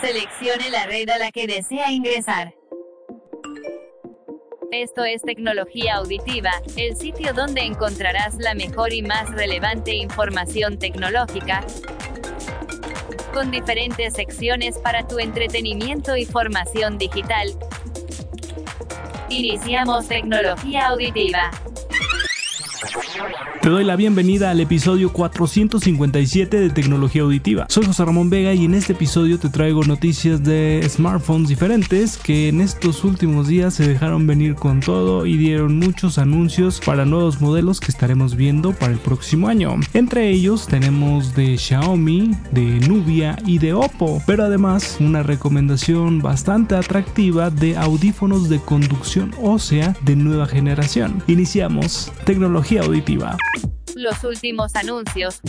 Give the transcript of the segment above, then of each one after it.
Seleccione la red a la que desea ingresar. Esto es Tecnología Auditiva, el sitio donde encontrarás la mejor y más relevante información tecnológica, con diferentes secciones para tu entretenimiento y formación digital. Iniciamos Tecnología Auditiva. Te doy la bienvenida al episodio 457 de Tecnología Auditiva. Soy José Ramón Vega y en este episodio te traigo noticias de smartphones diferentes que en estos últimos días se dejaron venir con todo y dieron muchos anuncios para nuevos modelos que estaremos viendo para el próximo año. Entre ellos tenemos de Xiaomi, de Nubia y de Oppo, pero además una recomendación bastante atractiva de audífonos de conducción ósea de nueva generación. Iniciamos Tecnología Auditiva. Los últimos anuncios.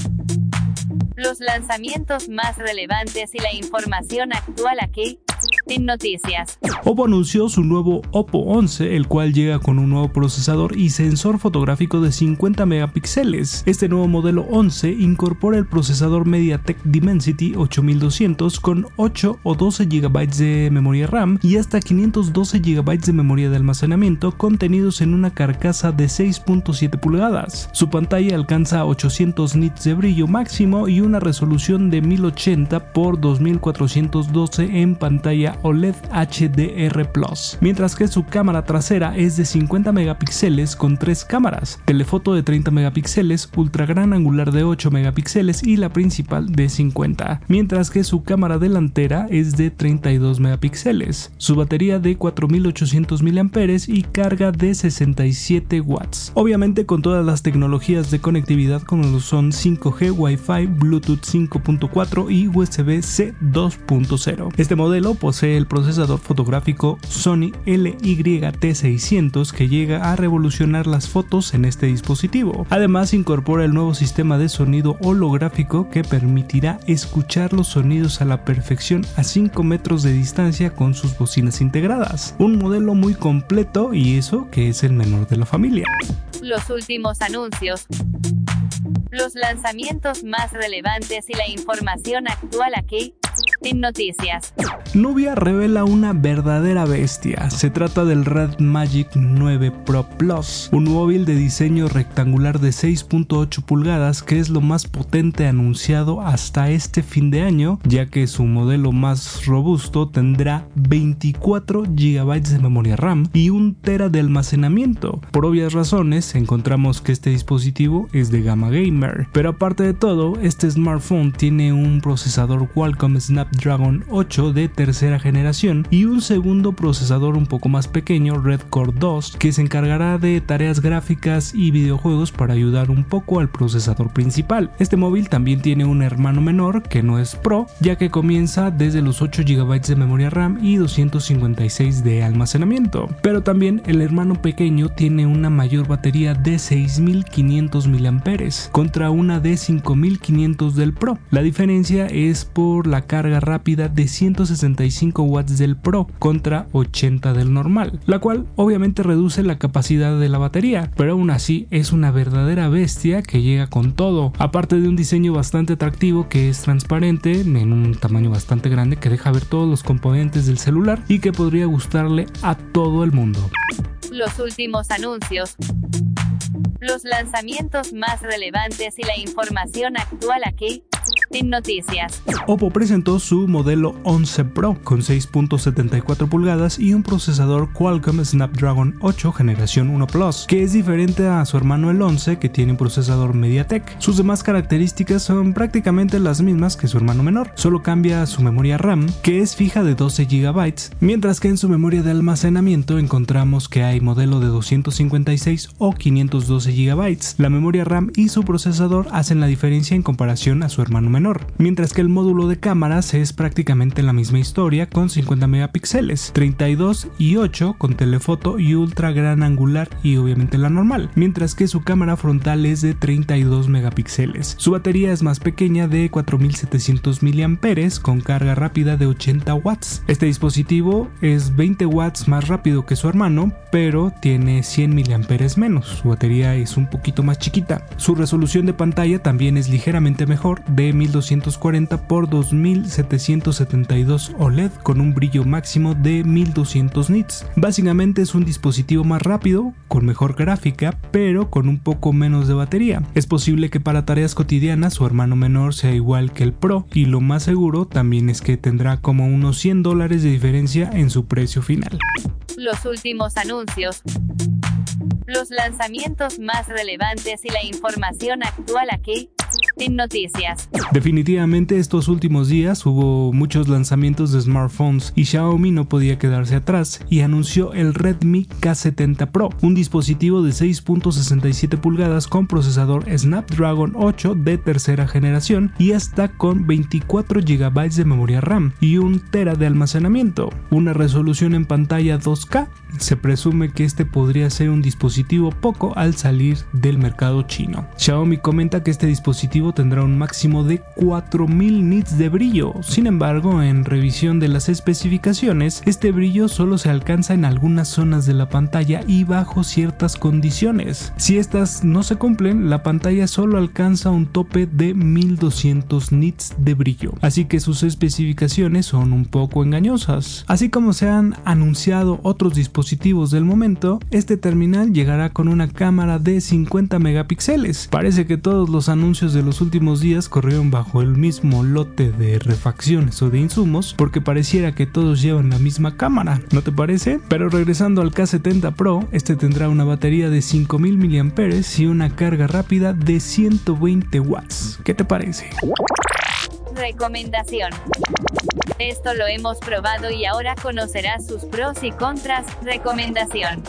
Los lanzamientos más relevantes y la información actual aquí. En noticias. Oppo anunció su nuevo Oppo 11, el cual llega con un nuevo procesador y sensor fotográfico de 50 megapíxeles. Este nuevo modelo 11 incorpora el procesador MediaTek Dimensity 8200 con 8 o 12 GB de memoria RAM y hasta 512 GB de memoria de almacenamiento contenidos en una carcasa de 6.7 pulgadas. Su pantalla alcanza 800 nits de brillo máximo y una resolución de 1080 x 2412 en pantalla OLED HDR Plus, mientras que su cámara trasera es de 50 megapíxeles con tres cámaras, telefoto de 30 megapíxeles, ultra gran angular de 8 megapíxeles y la principal de 50, mientras que su cámara delantera es de 32 megapíxeles, su batería de 4800 mAh y carga de 67 watts. Obviamente con todas las tecnologías de conectividad como lo son 5G, Wi-Fi, Bluetooth 5.4 y USB-C 2.0. Este modelo posee el procesador fotográfico Sony LYT600 que llega a revolucionar las fotos en este dispositivo. Además incorpora el nuevo sistema de sonido holográfico que permitirá escuchar los sonidos a la perfección a 5 metros de distancia con sus bocinas integradas. Un modelo muy completo y eso que es el menor de la familia. Los últimos anuncios los lanzamientos más relevantes y la información actual aquí. En noticias. Nubia revela una verdadera bestia. Se trata del Red Magic 9 Pro Plus, un móvil de diseño rectangular de 6.8 pulgadas que es lo más potente anunciado hasta este fin de año, ya que su modelo más robusto tendrá 24 GB de memoria RAM y 1 TB de almacenamiento. Por obvias razones, encontramos que este dispositivo es de gama gamer, pero aparte de todo, este smartphone tiene un procesador Qualcomm Snapdragon 8 de tercera generación y un segundo procesador un poco más pequeño, Red Core 2, que se encargará de tareas gráficas y videojuegos para ayudar un poco al procesador principal. Este móvil también tiene un hermano menor que no es Pro, ya que comienza desde los 8 GB de memoria RAM y 256 de almacenamiento. Pero también el hermano pequeño tiene una mayor batería de 6500 mAh contra una de 5500 del Pro. La diferencia es por la carga rápida de 165 watts del Pro contra 80 del normal, la cual obviamente reduce la capacidad de la batería, pero aún así es una verdadera bestia que llega con todo, aparte de un diseño bastante atractivo que es transparente en un tamaño bastante grande que deja ver todos los componentes del celular y que podría gustarle a todo el mundo. Los últimos anuncios los lanzamientos más relevantes y la información actual aquí. En noticias. Oppo presentó su modelo 11 Pro con 6.74 pulgadas y un procesador Qualcomm Snapdragon 8 generación 1 Plus, que es diferente a su hermano el 11 que tiene un procesador MediaTek. Sus demás características son prácticamente las mismas que su hermano menor, solo cambia su memoria RAM, que es fija de 12 GB, mientras que en su memoria de almacenamiento encontramos que hay modelo de 256 o 512 GB. La memoria RAM y su procesador hacen la diferencia en comparación a su hermano menor menor, mientras que el módulo de cámaras es prácticamente la misma historia con 50 megapíxeles, 32 y 8 con telefoto y ultra gran angular y obviamente la normal, mientras que su cámara frontal es de 32 megapíxeles. Su batería es más pequeña de 4700 mAh con carga rápida de 80 watts. Este dispositivo es 20 watts más rápido que su hermano, pero tiene 100 mAh menos. Su batería es un poquito más chiquita. Su resolución de pantalla también es ligeramente mejor, de 1240 x 2772 OLED con un brillo máximo de 1200 nits. Básicamente es un dispositivo más rápido, con mejor gráfica, pero con un poco menos de batería. Es posible que para tareas cotidianas su hermano menor sea igual que el Pro y lo más seguro también es que tendrá como unos 100 dólares de diferencia en su precio final. Los últimos anuncios los lanzamientos más relevantes y la información actual aquí en noticias. Definitivamente estos últimos días hubo muchos lanzamientos de smartphones y Xiaomi no podía quedarse atrás y anunció el Redmi K70 Pro, un dispositivo de 6.67 pulgadas con procesador Snapdragon 8 de tercera generación y hasta con 24 GB de memoria RAM y un tera de almacenamiento, una resolución en pantalla 2K. Se presume que este podría ser un dispositivo poco al salir del mercado chino. Xiaomi comenta que este dispositivo tendrá un máximo de 4000 nits de brillo. Sin embargo, en revisión de las especificaciones, este brillo solo se alcanza en algunas zonas de la pantalla y bajo ciertas condiciones. Si estas no se cumplen, la pantalla solo alcanza un tope de 1200 nits de brillo, así que sus especificaciones son un poco engañosas. Así como se han anunciado otros dispositivos del momento, este terminal llegará con una cámara de 50 megapíxeles. Parece que todos los anuncios de los últimos días corrieron bajo el mismo lote de refacciones o de insumos porque pareciera que todos llevan la misma cámara, ¿no te parece? Pero regresando al K70 Pro, este tendrá una batería de 5000 mAh y una carga rápida de 120 watts. ¿Qué te parece? Recomendación. Esto lo hemos probado y ahora conocerás sus pros y contras. Recomendación.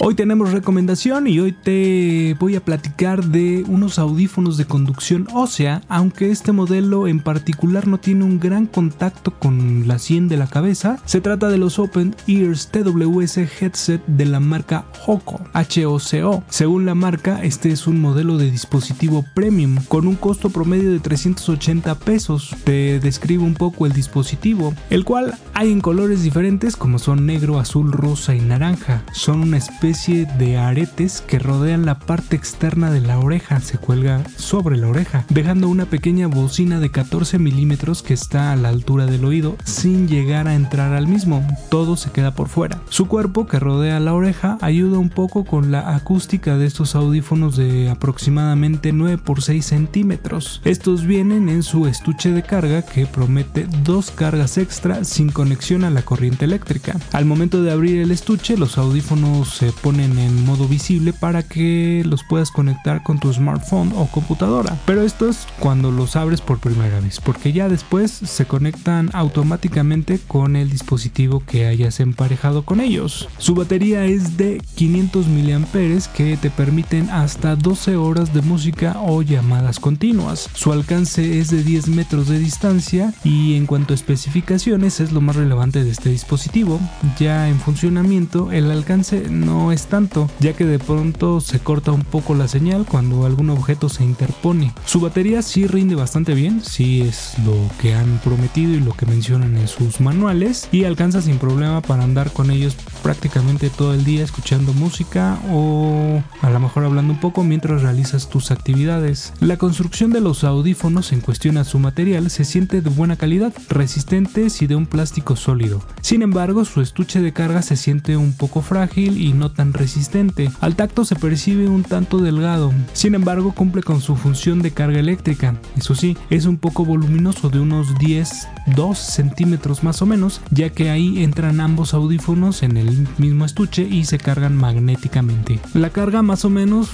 Hoy tenemos recomendación y hoy te voy a platicar de unos audífonos de conducción ósea, aunque este modelo en particular no tiene un gran contacto con la sien de la cabeza. Se trata de los Open Ears TWS Headset de la marca Hoco, HOCO. Según la marca, este es un modelo de dispositivo premium con un costo promedio de 380 pesos. Te describo un poco el dispositivo, el cual hay en colores diferentes como son negro, azul, rosa y naranja. Son una especie de aretes que rodean la parte externa de la oreja, se cuelga sobre la oreja, dejando una pequeña bocina de 14 milímetros que está a la altura del oído sin llegar a entrar al mismo, todo se queda por fuera. Su cuerpo que rodea la oreja ayuda un poco con la acústica de estos audífonos de aproximadamente 9 por 6 centímetros. Estos vienen en su estuche de carga que promete dos cargas extra sin conexión a la corriente eléctrica. Al momento de abrir el estuche, los audífonos se ponen en modo visible para que los puedas conectar con tu smartphone o computadora. Pero esto es cuando los abres por primera vez, porque ya después se conectan automáticamente con el dispositivo que hayas emparejado con ellos. Su batería es de 500 mAh que te permiten hasta 12 horas de música o llamadas continuas. Su alcance es de 10 metros de distancia y en cuanto a especificaciones es lo más relevante de este dispositivo. Ya en funcionamiento el alcance no es tanto, ya que de pronto se corta un poco la señal cuando algún objeto se interpone. Su batería sí rinde bastante bien, sí es lo que han prometido y lo que mencionan en sus manuales y alcanza sin problema para andar con ellos prácticamente todo el día escuchando música o a lo mejor hablando un poco mientras realizas tus actividades. La construcción de los audífonos en cuestión a su material se siente de buena calidad, resistentes y de un plástico sólido. Sin embargo, su estuche de carga se siente un poco frágil y no tan resistente. Al tacto se percibe un tanto delgado, sin embargo cumple con su función de carga eléctrica. Eso sí, es un poco voluminoso de unos 10, 2 centímetros más o menos, ya que ahí entran ambos audífonos en el mismo estuche y se cargan magnéticamente. La carga más o menos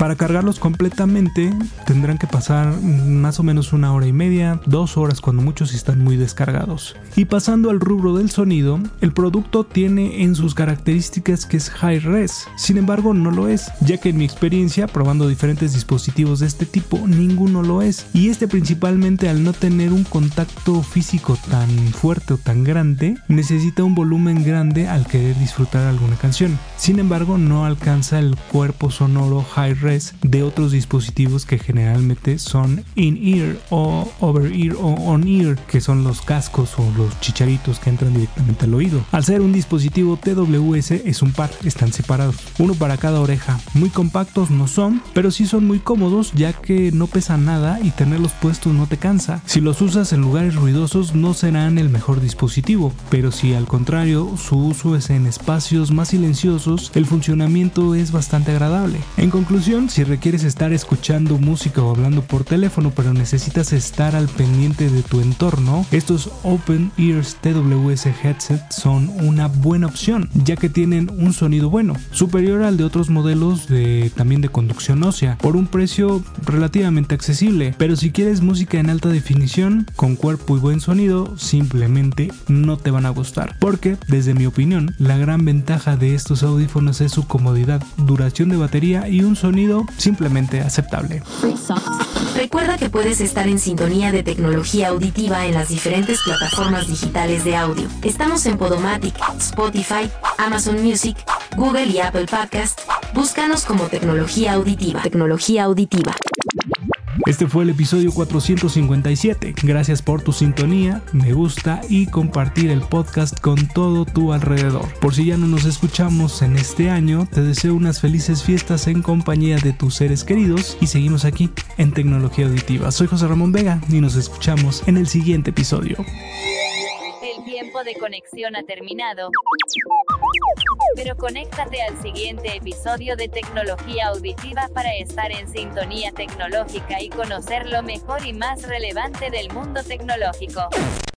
Para cargarlos completamente tendrán que pasar más o menos una hora y media, dos horas cuando muchos están muy descargados. Y pasando al rubro del sonido, el producto tiene en sus características que es high res, sin embargo no lo es, ya que en mi experiencia probando diferentes dispositivos de este tipo ninguno lo es, y este principalmente al no tener un contacto físico tan fuerte o tan grande, necesita un volumen grande al querer disfrutar alguna canción. Sin embargo, no alcanza el cuerpo sonoro high res de otros dispositivos que generalmente son in-ear o over-ear o on-ear, que son los cascos o los chicharitos que entran directamente al oído. Al ser un dispositivo TWS es un par, están separados, uno para cada oreja. Muy compactos no son, pero sí son muy cómodos ya que no pesan nada y tenerlos puestos no te cansa. Si los usas en lugares ruidosos no serán el mejor dispositivo, pero si al contrario su uso es en espacios más silenciosos, el funcionamiento es bastante agradable. En conclusión, si requieres estar escuchando música o hablando por teléfono pero necesitas estar al pendiente de tu entorno, estos Open Ears TWS headset son una buena opción, ya que tienen un sonido bueno, superior al de otros modelos de también de conducción ósea, por un precio relativamente accesible, pero si quieres música en alta definición, con cuerpo y buen sonido, simplemente no te van a gustar, porque desde mi opinión, la gran ventaja de estos audífonos es su comodidad, duración de batería y un sonido simplemente aceptable. Recuerda que puedes estar en sintonía de tecnología auditiva en las diferentes plataformas digitales de audio. Estamos en Podomatic, Spotify, Amazon Music, Google y Apple Podcast. Búscanos como tecnología auditiva. Tecnología auditiva. Este fue el episodio 457. Gracias por tu sintonía, me gusta y compartir el podcast con todo tu alrededor. Por si ya no nos escuchamos en este año, te deseo unas felices fiestas en compañía de tus seres queridos y seguimos aquí en Tecnología Auditiva. Soy José Ramón Vega y nos escuchamos en el siguiente episodio. El tiempo de conexión ha terminado. Pero conéctate al siguiente episodio de Tecnología Auditiva para estar en sintonía tecnológica y conocer lo mejor y más relevante del mundo tecnológico.